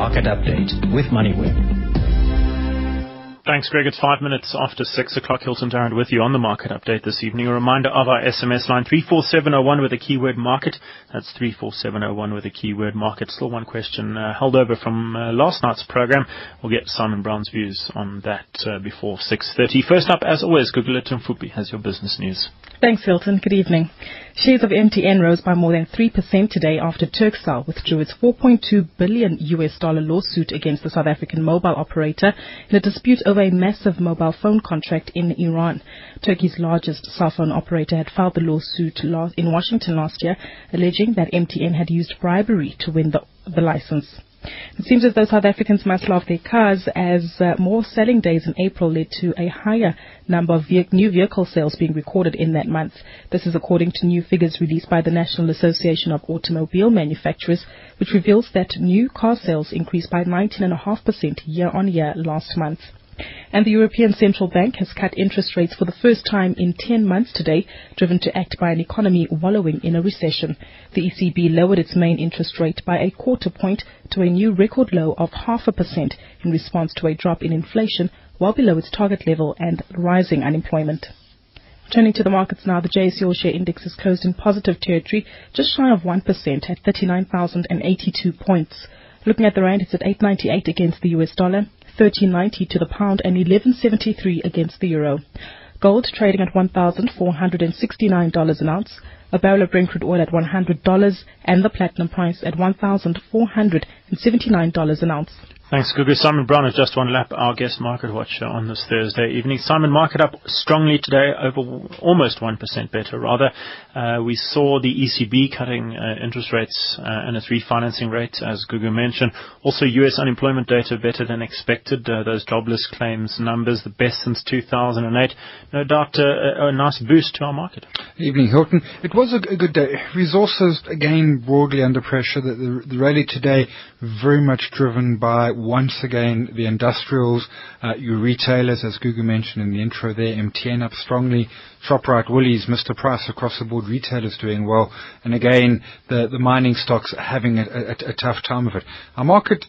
Market Update with MoneyWeb. Thanks, Greg. It's five minutes after six o'clock. Hilton Durrant with you on the market update this evening. A reminder of our SMS line 34701 with the keyword market. That's 34701 with the keyword market. Still one question uh, held over from uh, last night's program. We'll get Simon Brown's views on that uh, before 6.30. First up, as always, Gugulethu Mfuphi has your business news. Thanks, Hilton. Good evening. Shares of MTN rose by more than 3% today after Turkcell withdrew its 4.2 billion US dollar lawsuit against the South African mobile operator in a dispute over a massive mobile phone contract in Iran. Turkey's largest cell phone operator had filed the lawsuit in Washington last year, alleging that MTN had used bribery to win the, the license. It seems as though South Africans must love their cars as uh, more selling days in April led to a higher number of ve- new vehicle sales being recorded in that month. This is according to new figures released by the National Association of Automobile Manufacturers, which reveals that new car sales increased by 19.5% year on year last month. And the European Central Bank has cut interest rates for the first time in 10 months today, driven to act by an economy wallowing in a recession. The ECB lowered its main interest rate by a quarter point to a new record low of half a percent in response to a drop in inflation, well below its target level and rising unemployment. Turning to the markets now, the JSE All Share Index is closed in positive territory, just shy of 1% at 39,082 points. Looking at the rand, it's at 898 against the US dollar, 1390 to the pound and 1173 against the euro. Gold trading at $1,469 an ounce. A barrel of Brent crude oil at $100 and the platinum price at $1,479 an ounce. Thanks, Gugu. Simon Brown has just one lap our guest market watcher on this Thursday evening. Simon, market up strongly today, over almost 1% better, rather. Uh, we saw the ECB cutting uh, interest rates uh, and its refinancing rate, as Gugu mentioned. Also, U.S. unemployment data better than expected. Uh, those jobless claims numbers, the best since 2008. No doubt uh, a, a nice boost to our market. Evening, Hilton. It was a, a good day. Resources, again, broadly under pressure. The, the, the rally today very much driven by once again, the industrials, uh, your retailers, as Gugu mentioned in the intro there, MTN up strongly, ShopRite, Woolies, Mr. Price across the board, retailers doing well, and again, the, the mining stocks having a, a, a tough time of it. Our market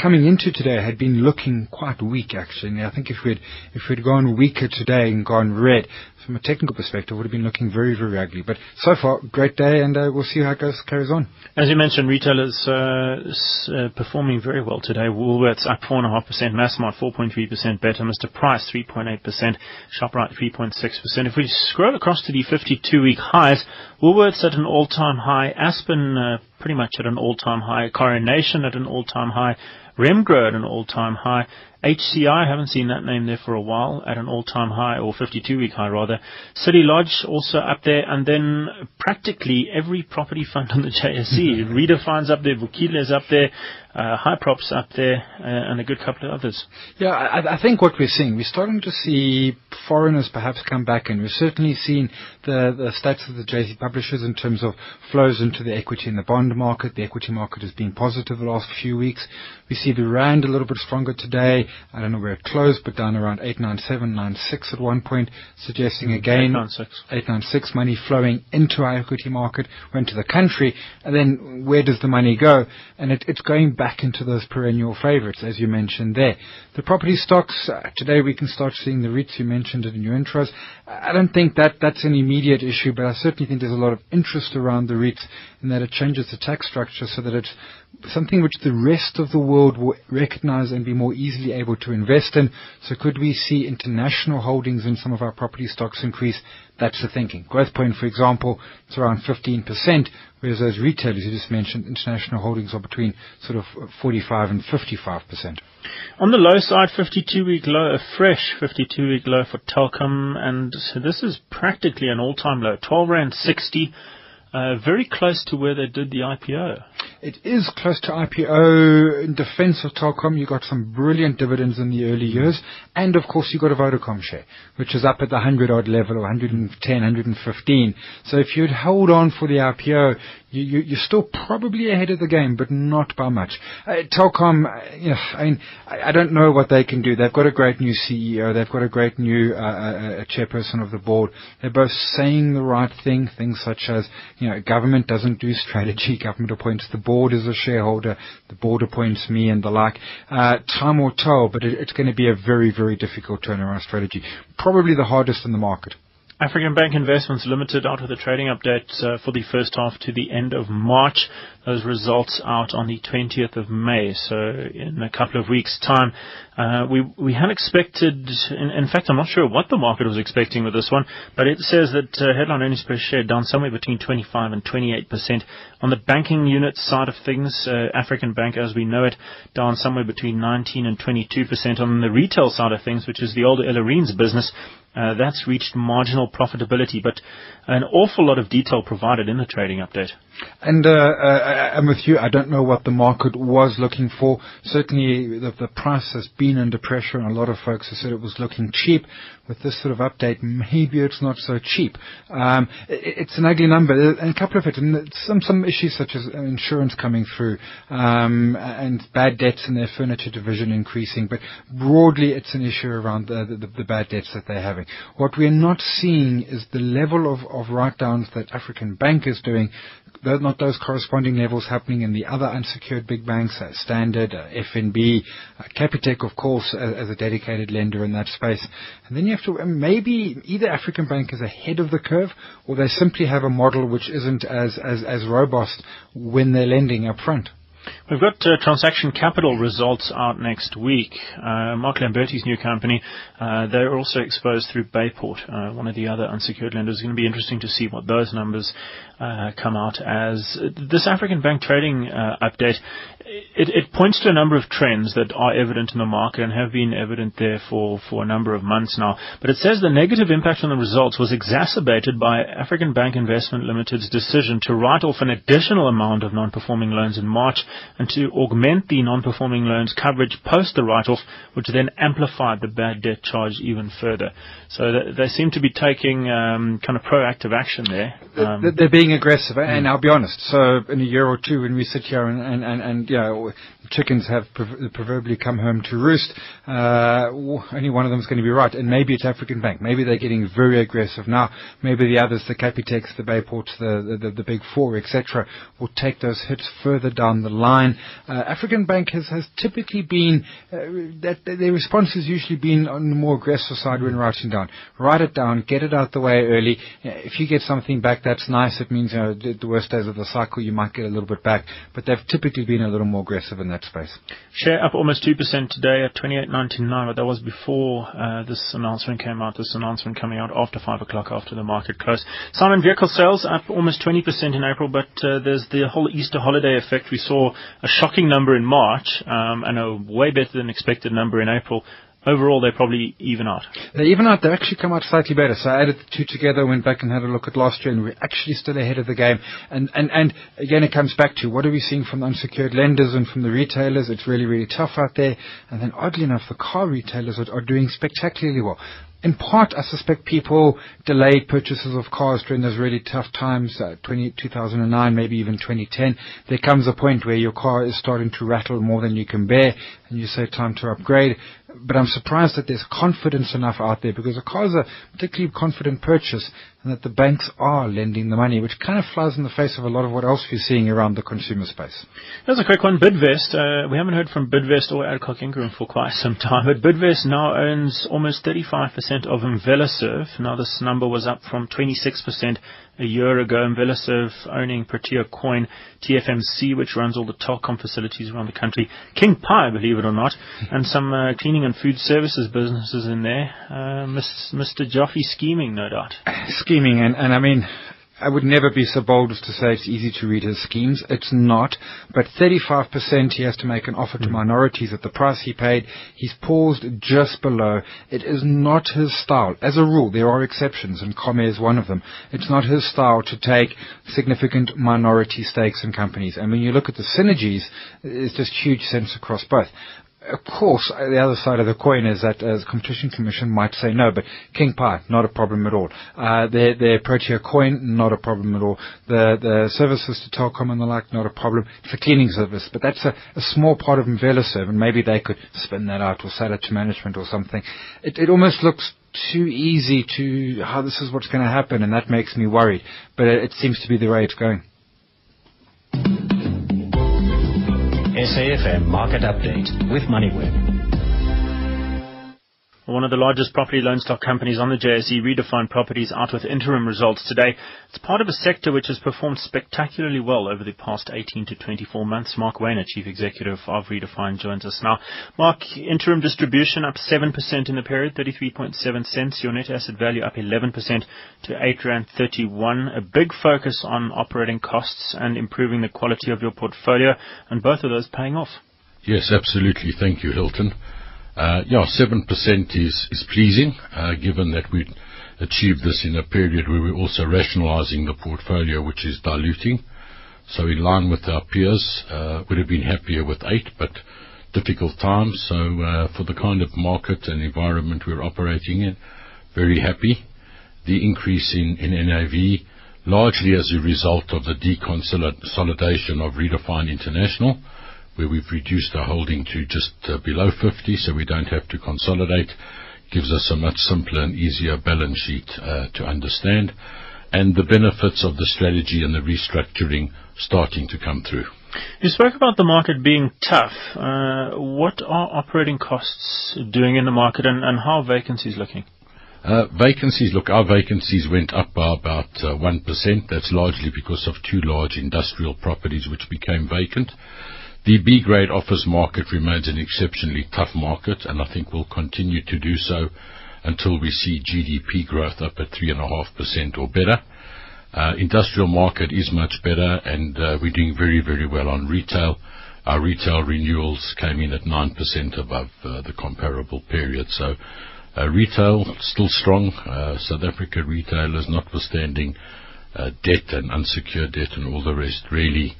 coming into today had been looking quite weak actually. I think if we'd if we'd gone weaker today and gone red, from a technical perspective, would have been looking very very ugly. But so far, great day, and uh, we'll see how it goes carries on. As you mentioned, retailers uh, s- uh, performing very well today. Woolworths up four and a half percent, Massmart four point three percent better, Mr. Price three point eight percent, Shoprite three point six percent. If we scroll across to the fifty-two week highs, Woolworths at an all-time high, Aspen uh, pretty much at an all-time high, Coronation at an all-time high. Remgro at an all-time high. HCI, I haven't seen that name there for a while, at an all-time high, or 52-week high rather. City Lodge also up there, and then practically every property fund on the JSE. Redefine's up there, Vukile's up there, uh, Hyprops up there, uh, and a good couple of others. Yeah, I, I think what we're seeing, we're starting to see foreigners perhaps come back and We've certainly seen the, the stats of the JSE publishers in terms of flows into the equity and the bond market. The equity market has been positive the last few weeks. We see the rand a little bit stronger today. I don't know where it closed, but down around 897.96 at one point, suggesting Mm, again 896. 896 money flowing into our equity market, went to the country, and then where does the money go? And it, it's going back into those perennial favorites, as you mentioned there. The property stocks, uh, today we can start seeing the REITs, you mentioned it in your intros. I don't think that that's an immediate issue, but I certainly think there's a lot of interest around the REITs in that it changes the tax structure so that it's something which the rest of the world will recognize and be more easily able to invest in. So could we see international holdings in some of our property stocks increase? That's the thinking. Growthpoint, for example, it's around 15%, whereas those retailers you just mentioned, international holdings are between sort of 45 and 55%. On the low side, 52-week low, a fresh 52-week low for Telkom, and so this is practically an all-time low, 12 rand 60, uh, very close to where they did the IPO. It is close to IPO. In defense of Telkom, you got some brilliant dividends in the early years. And of course, you got a Vodacom share, which is up at the 100 odd level, or 110, 115. So if you'd hold on for the IPO, you, you, you're still probably ahead of the game, but not by much. Uh, Telkom, uh, you know, I, mean, I, I don't know what they can do. They've got a great new CEO. They've got a great new uh, uh, chairperson of the board. They're both saying the right thing, things such as, you You know, government doesn't do strategy. Government appoints the board as a shareholder. The board appoints me and the like. Uh, time will tell, but it, it's going to be a very, very difficult turnaround strategy. Probably the hardest in the market. African Bank Investments Limited out with a trading update uh, for the first half to the end of March. Those results out on the 20th of May, so in a couple of weeks' time. Uh, we we had expected, in, in, fact, I'm not sure what the market was expecting with this one, but it says that uh, headline earnings per share down somewhere between 25 and 28 percent. On the banking unit side of things, uh, African Bank, as we know it, down somewhere between 19 and 22 percent. On the retail side of things, which is the older Ellerines business, that's reached marginal profitability, but an awful lot of detail provided in the trading update. And uh, uh, I'm with you. I don't know what the market was looking for. Certainly, the, the price has been under pressure, and a lot of folks have said it was looking cheap. With this sort of update, maybe it's not so cheap. Um, it, it's an ugly number, and a couple of it, and some some issues such as insurance coming through, um, and bad debts in their furniture division increasing. But broadly, it's an issue around the, the, the bad debts that they're having. What we're not seeing is the level of, write-downs that African Bank is doing not those corresponding levels happening in the other unsecured big banks, uh, Standard, uh, FNB, uh, Capitec, of course, as, a dedicated lender in that space. And then you have to, maybe either African Bank is ahead of the curve or they simply have a model which isn't as, as, as robust when they're lending up front. We've got uh, Transaction Capital results out next week. Uh, Mark Lamberti's new company, uh, they're also exposed through Bayport, uh, one of the other unsecured lenders. It's going to be interesting to see what those numbers uh, come out as. This African Bank trading uh, update, it, it, points to a number of trends that are evident in the market and have been evident there for, for a number of months now. But it says the negative impact on the results was exacerbated by African Bank Investment Limited's decision to write off an additional amount of non-performing loans in March and to augment the non-performing loans coverage post the write-off, which then amplified the bad debt charge even further. So they seem to be taking um, kind of proactive action there. Um, they're being aggressive, and I'll be honest. So in a year or two, when we sit here and and and, and know, chickens have proverbially come home to roost, uh, only one of them is going to be right, and maybe it's African Bank. Maybe they're getting very aggressive now. Maybe the others, the Capitecs, the Bayports, the the, the, the Big Four, etc., will take those hits further down the line. Uh, African Bank has has typically been uh, that their response has usually been on the more aggressive side when writing down. Write it down, get it out the way early. If you get something back, that's nice. It means you know, the worst days of the cycle, you might get a little bit back. But they've typically been a little more aggressive in that space. Share up almost 2% today at 28.99, but that was before uh, this announcement came out. This announcement coming out after 5 o'clock after the market closed. Simon vehicle sales up almost 20% in April, but uh, there's the whole Easter holiday effect. We saw a shocking number in March um, and a way better than expected number in April overall they probably even out. They even out. They actually come out slightly better. So I added the two together, went back and had a look at last year, and we're actually still ahead of the game. And and and again, it comes back to what are we seeing from the unsecured lenders and from the retailers? It's really really tough out there. And then oddly enough, the car retailers are, are doing spectacularly well in part, I suspect people delayed purchases of cars during those really tough times, uh, 20, 2009, maybe even 2010. There comes a point where your car is starting to rattle more than you can bear, and you say time to upgrade but I'm surprised that there's confidence enough out there because a car is a particularly confident purchase and that the banks are lending the money, which kind of flies in the face of a lot of what else we're seeing around the consumer space. Here's a quick one. Bidvest. Uh, we haven't heard from Bidvest or Adcock Ingram for quite some time, but Bidvest now owns almost 35% of Mvelaserve. Now this number was up from 26% a year ago. Mvelaserve owning Protea Coin, TFMC, which runs all the telecom facilities around the country, King Pie, believe it or not, and some uh, cleaning and food services businesses in there. Uh, Mr. Joffe scheming, no doubt. Scheming, and, and I mean, I would never be so bold as to say it's easy to read his schemes. It's not. But 35% he has to make an offer to hmm. minorities at the price he paid. He's paused just below. It is not his style. As a rule, there are exceptions, and Comair is one of them. It's not his style to take significant minority stakes in companies. And when you look at the synergies, it's just huge sense across both of course, the other side of the coin is that uh, the Competition Commission might say no, but King Pie, not a problem at all. Uh, their, their Protea coin, not a problem at all. The, the services to Telkom and the like, not a problem. It's a cleaning service, but that's a, a small part of Mvelaserve, and maybe they could spin that out or sell it to management or something. It, it almost looks too easy to how this is what's going to happen, and that makes me worried. But it, it seems to be the way it's going. SAFM Market Update with MoneyWeb. One of the largest property loan stock companies on the JSE, Redefine Properties, out with interim results today. It's part of a sector which has performed spectacularly well over the past 18 to 24 months. Marc Wainer, Chief Executive of Redefine, joins us now. Mark, interim distribution up 7% in the period, 33.7 cents. Your net asset value up 11% to 8 Rand 31. A big focus on operating costs and improving the quality of your portfolio, and both of those paying off. Yes, absolutely. Thank you, Hilton. Uh, yeah, 7% is, is pleasing, uh, given that we achieved this in a period where we're also rationalizing the portfolio, which is diluting. So in line with our peers, uh, would have been happier with 8, but difficult times. So uh, for the kind of market and environment we're operating in, very happy. The increase in, in NAV, largely as a result of the deconsolidation of Redefine International, where we've reduced our holding to just uh, below 50, so we don't have to consolidate. Gives us a much simpler and easier balance sheet uh, to understand, and the benefits of the strategy and the restructuring starting to come through. You spoke about the market being tough. Uh, what are operating costs doing in the market, and, how are vacancies looking? Uh, vacancies, look, our vacancies went up by about uh, 1%. That's largely because of two large industrial properties which became vacant. The B-grade office market remains an exceptionally tough market, and I think will continue to do so until we see GDP growth up at 3.5% or better. Uh, industrial market is much better, and uh, we're doing very, very well on retail. Our retail renewals came in at 9% above uh, the comparable period. So, retail still strong. South Africa retailers, notwithstanding debt and unsecured debt and all the rest, really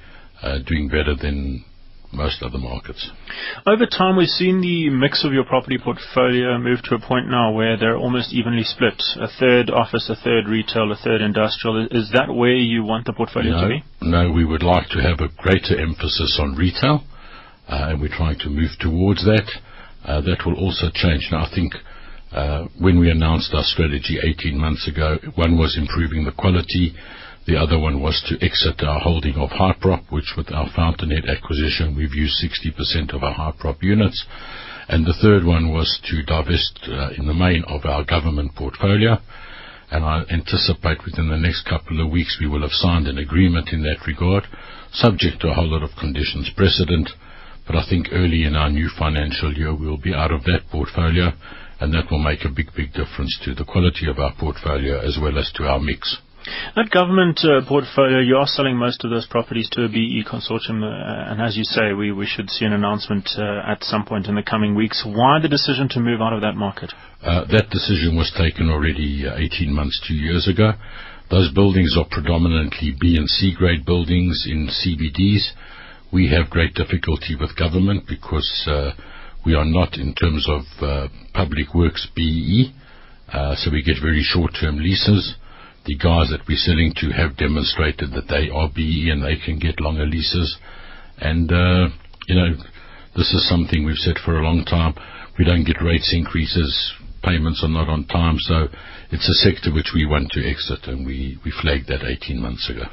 doing better than most other markets. Over time, we've seen the mix of your property portfolio move to a point now where they're almost evenly split. A third office, a third retail, a third industrial. Is that where you want the portfolio no, to be? No, we would like to have a greater emphasis on retail, uh, and we're trying to move towards that. Uh, that will also change. Now, I think uh, when we announced our strategy 18 months ago, one was improving the quality the other one was to exit our holding of Hyprop, which with our Fountainhead acquisition, we've used 60% of our Hyprop units. And the third one was to divest uh, in the main of our government portfolio. And I anticipate within the next couple of weeks we will have signed an agreement in that regard, subject to a whole lot of conditions precedent. But I think early in our new financial year we will be out of that portfolio, and that will make a big, big difference to the quality of our portfolio as well as to our mix. That government uh, portfolio, you are selling most of those properties to a BE consortium, uh, and as you say, we, we should see an announcement uh, at some point in the coming weeks. Why the decision to move out of that market? Uh, that decision was taken already uh, 18 months, two years ago. Those buildings are predominantly B and C grade buildings in CBDs. We have great difficulty with government because uh, we are not, in terms of public works, BE, so we get very short-term leases the guys that we're selling to have demonstrated that they are BE and they can get longer leases. And, uh, you know, this is something we've said for a long time. We don't get rates increases. Payments are not on time. So it's a sector which we want to exit, and we, we flagged that 18 months ago.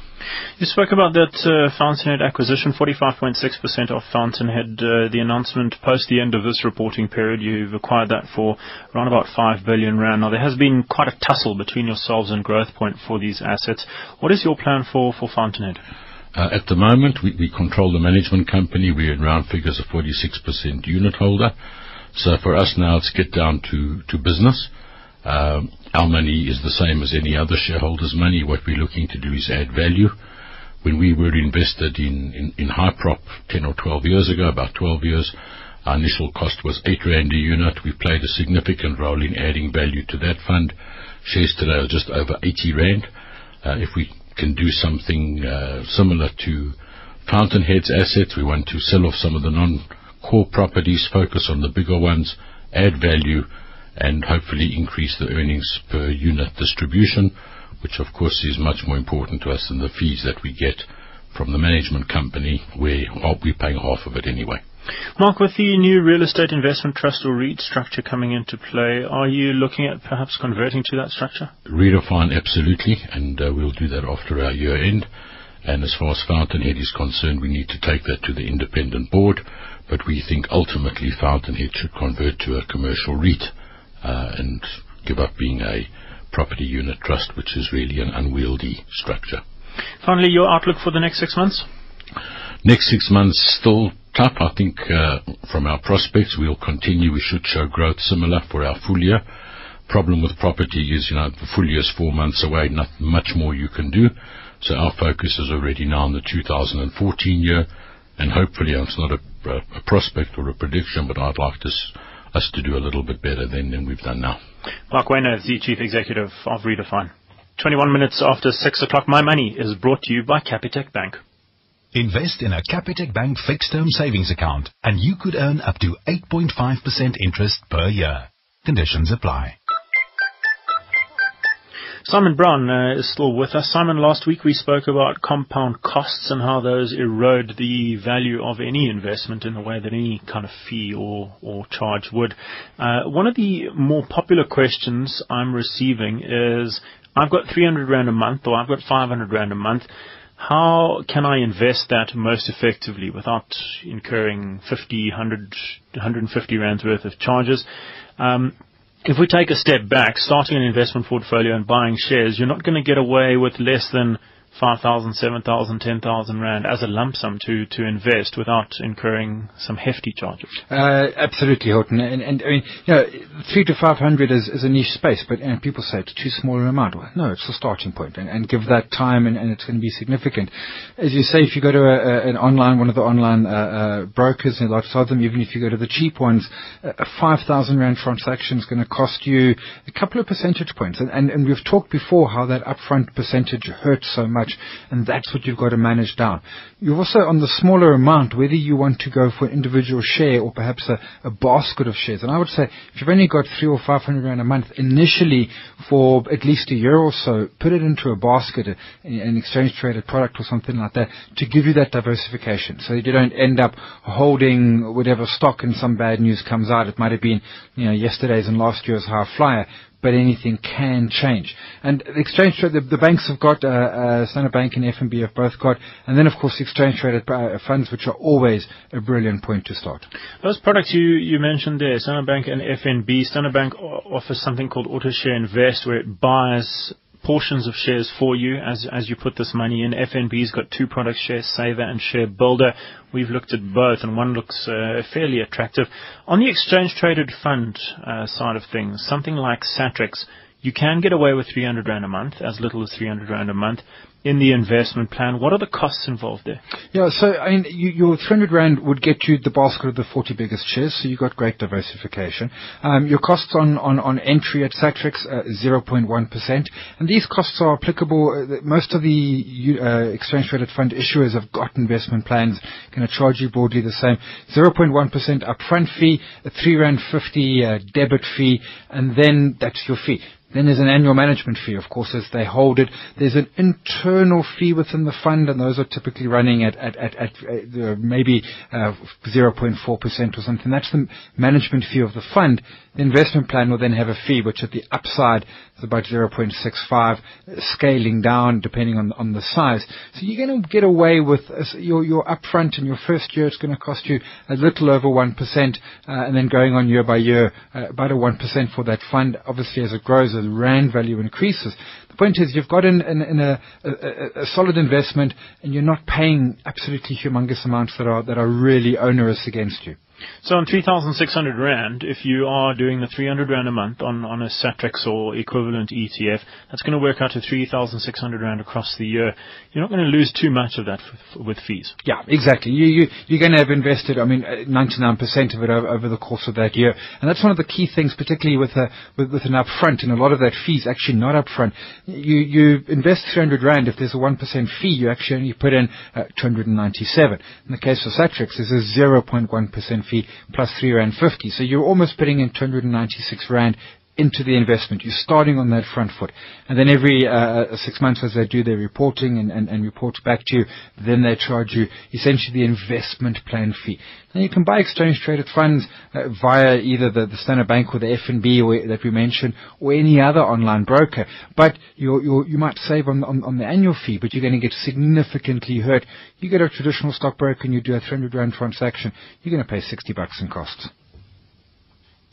You spoke about that uh, Fountainhead acquisition, 45.6% of Fountainhead. Uh, the announcement post the end of this reporting period, you've acquired that for around about 5 billion rand. Now, there has been quite a tussle between yourselves and Growthpoint for these assets. What is your plan for, for Fountainhead? Uh, at the moment, we, we control the management company. We're in round figures of 46% unit holder. So for us now, it's get down to, to business. Um, our money is the same as any other shareholder's money. What we're looking to do is add value. When we were invested in, in, in Hyprop 10 or 12 years ago, about 12 years, our initial cost was 8 Rand a unit. We played a significant role in adding value to that fund. Shares today are just over 80 Rand. Uh, if we can do something uh, similar to Fountainhead's assets, we want to sell off some of the non core properties, focus on the bigger ones, add value, and hopefully increase the earnings per unit distribution, which of course is much more important to us than the fees that we get from the management company, where we're paying half of it anyway. Mark, with the new real estate investment trust or REIT structure coming into play, are you looking at perhaps converting to that structure? Redefine, absolutely, and uh, we'll do that after our year end. And as far as Fountainhead is concerned, we need to take that to the independent board, but we think ultimately Fountainhead should convert to a commercial REIT uh, and give up being a property unit trust, which is really an unwieldy structure. Finally, your outlook for the next six months? Next six months, still tough. I think uh, from our prospects, we'll continue. We should show growth similar for our full year. Problem with property is, you know, the full year is four months away, not much more you can do. So our focus is already now on the 2014 year, and hopefully it's not a, a prospect or a prediction, but I'd like this, us to do a little bit better than, than we've done now. Marc Wainer is the Chief Executive of Redefine. 21 minutes after 6 o'clock, my money is brought to you by Capitec Bank. Invest in a Capitec Bank fixed term savings account and you could earn up to 8.5% interest per year. Conditions apply. Simon Brown uh, is still with us. Simon, last week we spoke about compound costs and how those erode the value of any investment in the way that any kind of fee or, or charge would. Uh, one of the more popular questions I'm receiving is, I've got 300 Rand a month or I've got 500 Rand a month how can I invest that most effectively without incurring 50, 100, 150 rands worth of charges? Um, if we take a step back, starting an investment portfolio and buying shares, you're not going to get away with less than 5,000, 7,000, 10,000 rand as a lump sum to, to invest without incurring some hefty charges. Uh, absolutely, Hilton. And, and I mean, you know, three to 500 is, is a niche space, but and people say it's too small an amount. Well, no, it's a starting point and, and give that time and, and it's going to be significant. As you say, if you go to a, a, an online, one of the online uh, uh, brokers, and lots of them, even if you go to the cheap ones, a 5,000 rand transaction is going to cost you a couple of percentage points. And, and, and we've talked before how that upfront percentage hurts so much much, and that's what you've got to manage down. You've also, on the smaller amount, whether you want to go for an individual share or perhaps a, a basket of shares, and I would say if you've only got three or five hundred rand a month initially for at least a year or so, put it into a basket, an exchange traded product or something like that, to give you that diversification, so that you don't end up holding whatever stock and some bad news comes out. It might have been, you know, yesterday's and last year's high flyer but anything can change. And exchange trade, the, the banks have got, uh, uh, Standard Bank and FNB have both got, and then of course exchange traded uh, funds, which are always a brilliant point to start. Those products you, you mentioned there, Standard Bank and FNB, Standard Bank offers something called Auto Share Invest, where it buys portions of shares for you as as you put this money in. FNB's got two products, Share Saver and Share Builder. We've looked at both, and one looks uh, fairly attractive. On the exchange traded fund uh, side of things, something like Satrix, you can get away with 300 rand a month, as little as 300 rand a month in the investment plan. What are the costs involved there? Yeah, so I mean, you, your 300 rand would get you the basket of the 40 biggest shares, so you got great diversification. Um, your costs on, on, on entry at Satrix, uh, 0.1%, and these costs are applicable. Uh, most of the uh, exchange traded fund issuers have got investment plans, going to charge you broadly the same. 0.1% upfront fee, a 3 rand 50 uh, debit fee, and then that's your fee. Then there's an annual management fee, of course, as they hold it. There's an internal fee within the fund, and those are typically running at, at, at, at uh, maybe uh, 0.4% or something. That's the management fee of the fund. The investment plan will then have a fee, which at the upside is about 0.65, scaling down depending on, on the size. So you're going to get away with uh, your, your upfront in your first year. It's going to cost you a little over 1%, uh, and then going on year by year, uh, about a 1% for that fund. Obviously, as it grows, the rand value increases. The point is, you've got in, in, in a, a, a, solid investment, and you're not paying absolutely humongous amounts that are that are really onerous against you. So on 3,600 Rand, if you are doing the 300 Rand a month on, on a Satrix or equivalent ETF, that's going to work out to 3,600 Rand across the year. You're not going to lose too much of that with, with fees. Yeah, exactly. You, you, you're going to have invested, I mean, 99% uh, of it over, over, the course of that year. And that's one of the key things, particularly with, a, with, with an upfront, and a lot of that fee is actually not upfront. You, you invest 300 Rand, if there's a 1% fee, you actually only put in uh, 297. In the case of Satrix, there's a 0.1% fee fee plus 3 Rand 50. So you're almost putting in 296 Rand into the investment. You're starting on that front foot. And then every uh, uh, six months as they do their reporting and, and, and report back to you, then they charge you essentially the investment plan fee. Now you can buy exchange traded funds uh, via either the, the Standard Bank or the FNB that we mentioned or any other online broker. But you you might save on, on, on the annual fee, but you're going to get significantly hurt. You get a traditional stockbroker and you do a 300 Rand transaction, you're going to pay 60 bucks in costs.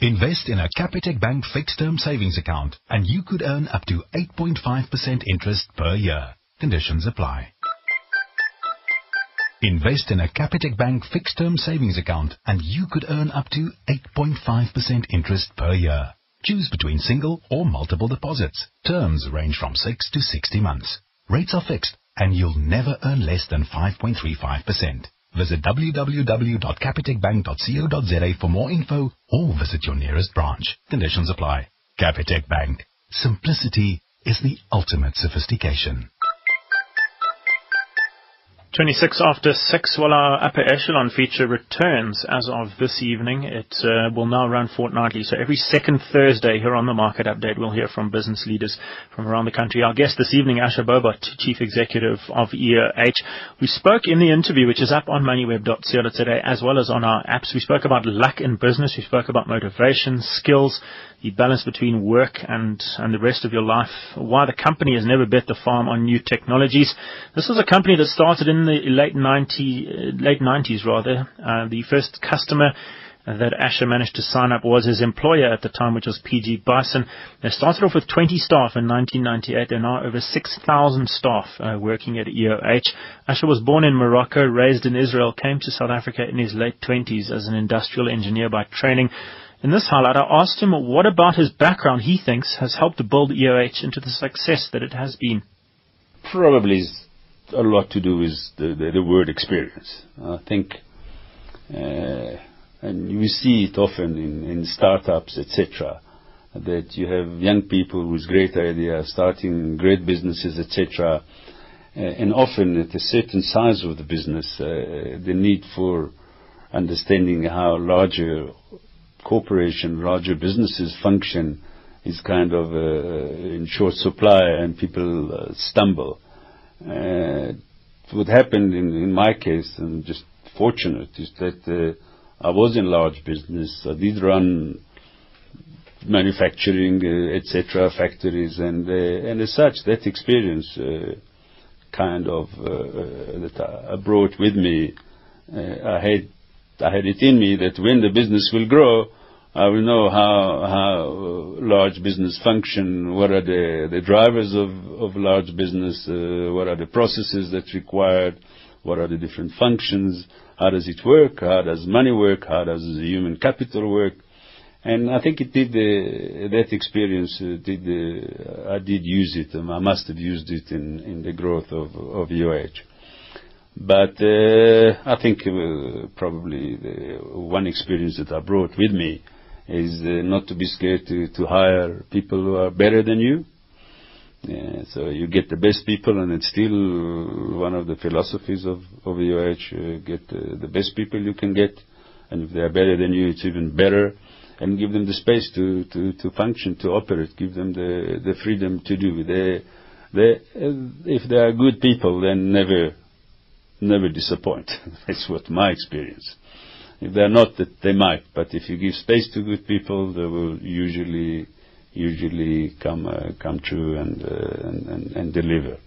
Invest in a Capitec Bank fixed term savings account and you could earn up to 8.5% interest per year. Conditions apply. Invest in a Capitec Bank fixed term savings account and you could earn up to 8.5% interest per year. Choose between single or multiple deposits. Terms range from 6 to 60 months. Rates are fixed and you'll never earn less than 5.35%. Visit www.capitecbank.co.za for more info or visit your nearest branch. Conditions apply. Capitec Bank. Simplicity is the ultimate sophistication. 26 after 6, well, our upper echelon feature returns as of this evening. It uh, will now run fortnightly. So every second Thursday here on the Market Update, we'll hear from business leaders from around the country. Our guest this evening, Asher Bohbot, Chief Executive of EOH. We spoke in the interview, which is up on moneyweb.co today, as well as on our apps. We spoke about luck in business. We spoke about motivation, skills, the balance between work and, and the rest of your life, why the company has never bet the farm on new technologies. This was a company that started in the late 90, uh, late 90s rather. Uh, the first customer that Asher managed to sign up was his employer at the time, which was PG Bison. They started off with 20 staff in 1998. There are now over 6,000 staff uh, working at EOH. Asher was born in Morocco, raised in Israel, came to South Africa in his late 20s as an industrial engineer by training. In this highlight, I asked him what about his background he thinks has helped build EOH into the success that it has been. Probably a lot to do with the, the, the word experience. I think, uh, and you see it often in, in startups, etc., that you have young people with great ideas starting great businesses, etc., uh, and often at a certain size of the business, uh, the need for understanding how larger corporation, larger businesses function is kind of uh, in short supply and people uh, stumble. Uh, what happened in, in my case, I'm just fortunate, is that uh, I was in large business. I did run manufacturing, uh, etc., factories, and uh, and as such, that experience kind of that I brought with me, I had I had it in me that when the business will grow, I will know how how large business function, what are the the drivers of of large business, uh, what are the processes that's required, what are the different functions, how does it work, how does money work, how does human capital work, and I think it did uh, that experience uh, did uh, I did use it. Um, I must have used it in in the growth of of EOH. But uh, I think uh, probably the one experience that I brought with me is uh, not to be scared to, to hire people who are better than you. Yeah, so you get the best people, and it's still one of the philosophies of, of EOH, uh, get uh, the best people you can get, and if they are better than you, it's even better, and give them the space to, to, to function, to operate, give them the, the freedom to do. They, they, uh, if they are good people, then never never disappoint. That's what my experience. If they're not, they might, but if you give space to good people, they will usually usually come uh, come true and, uh, and, and and deliver.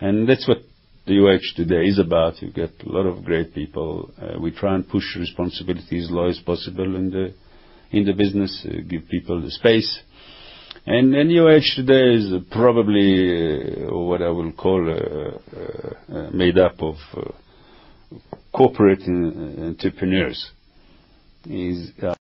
And that's what the UH today is about. You get a lot of great people. Uh, we try and push responsibility as low as possible in the in the business. Uh, give people the space. And, and UH today is probably uh, what I will call uh, made up of corporate uh, entrepreneurs. Is uh,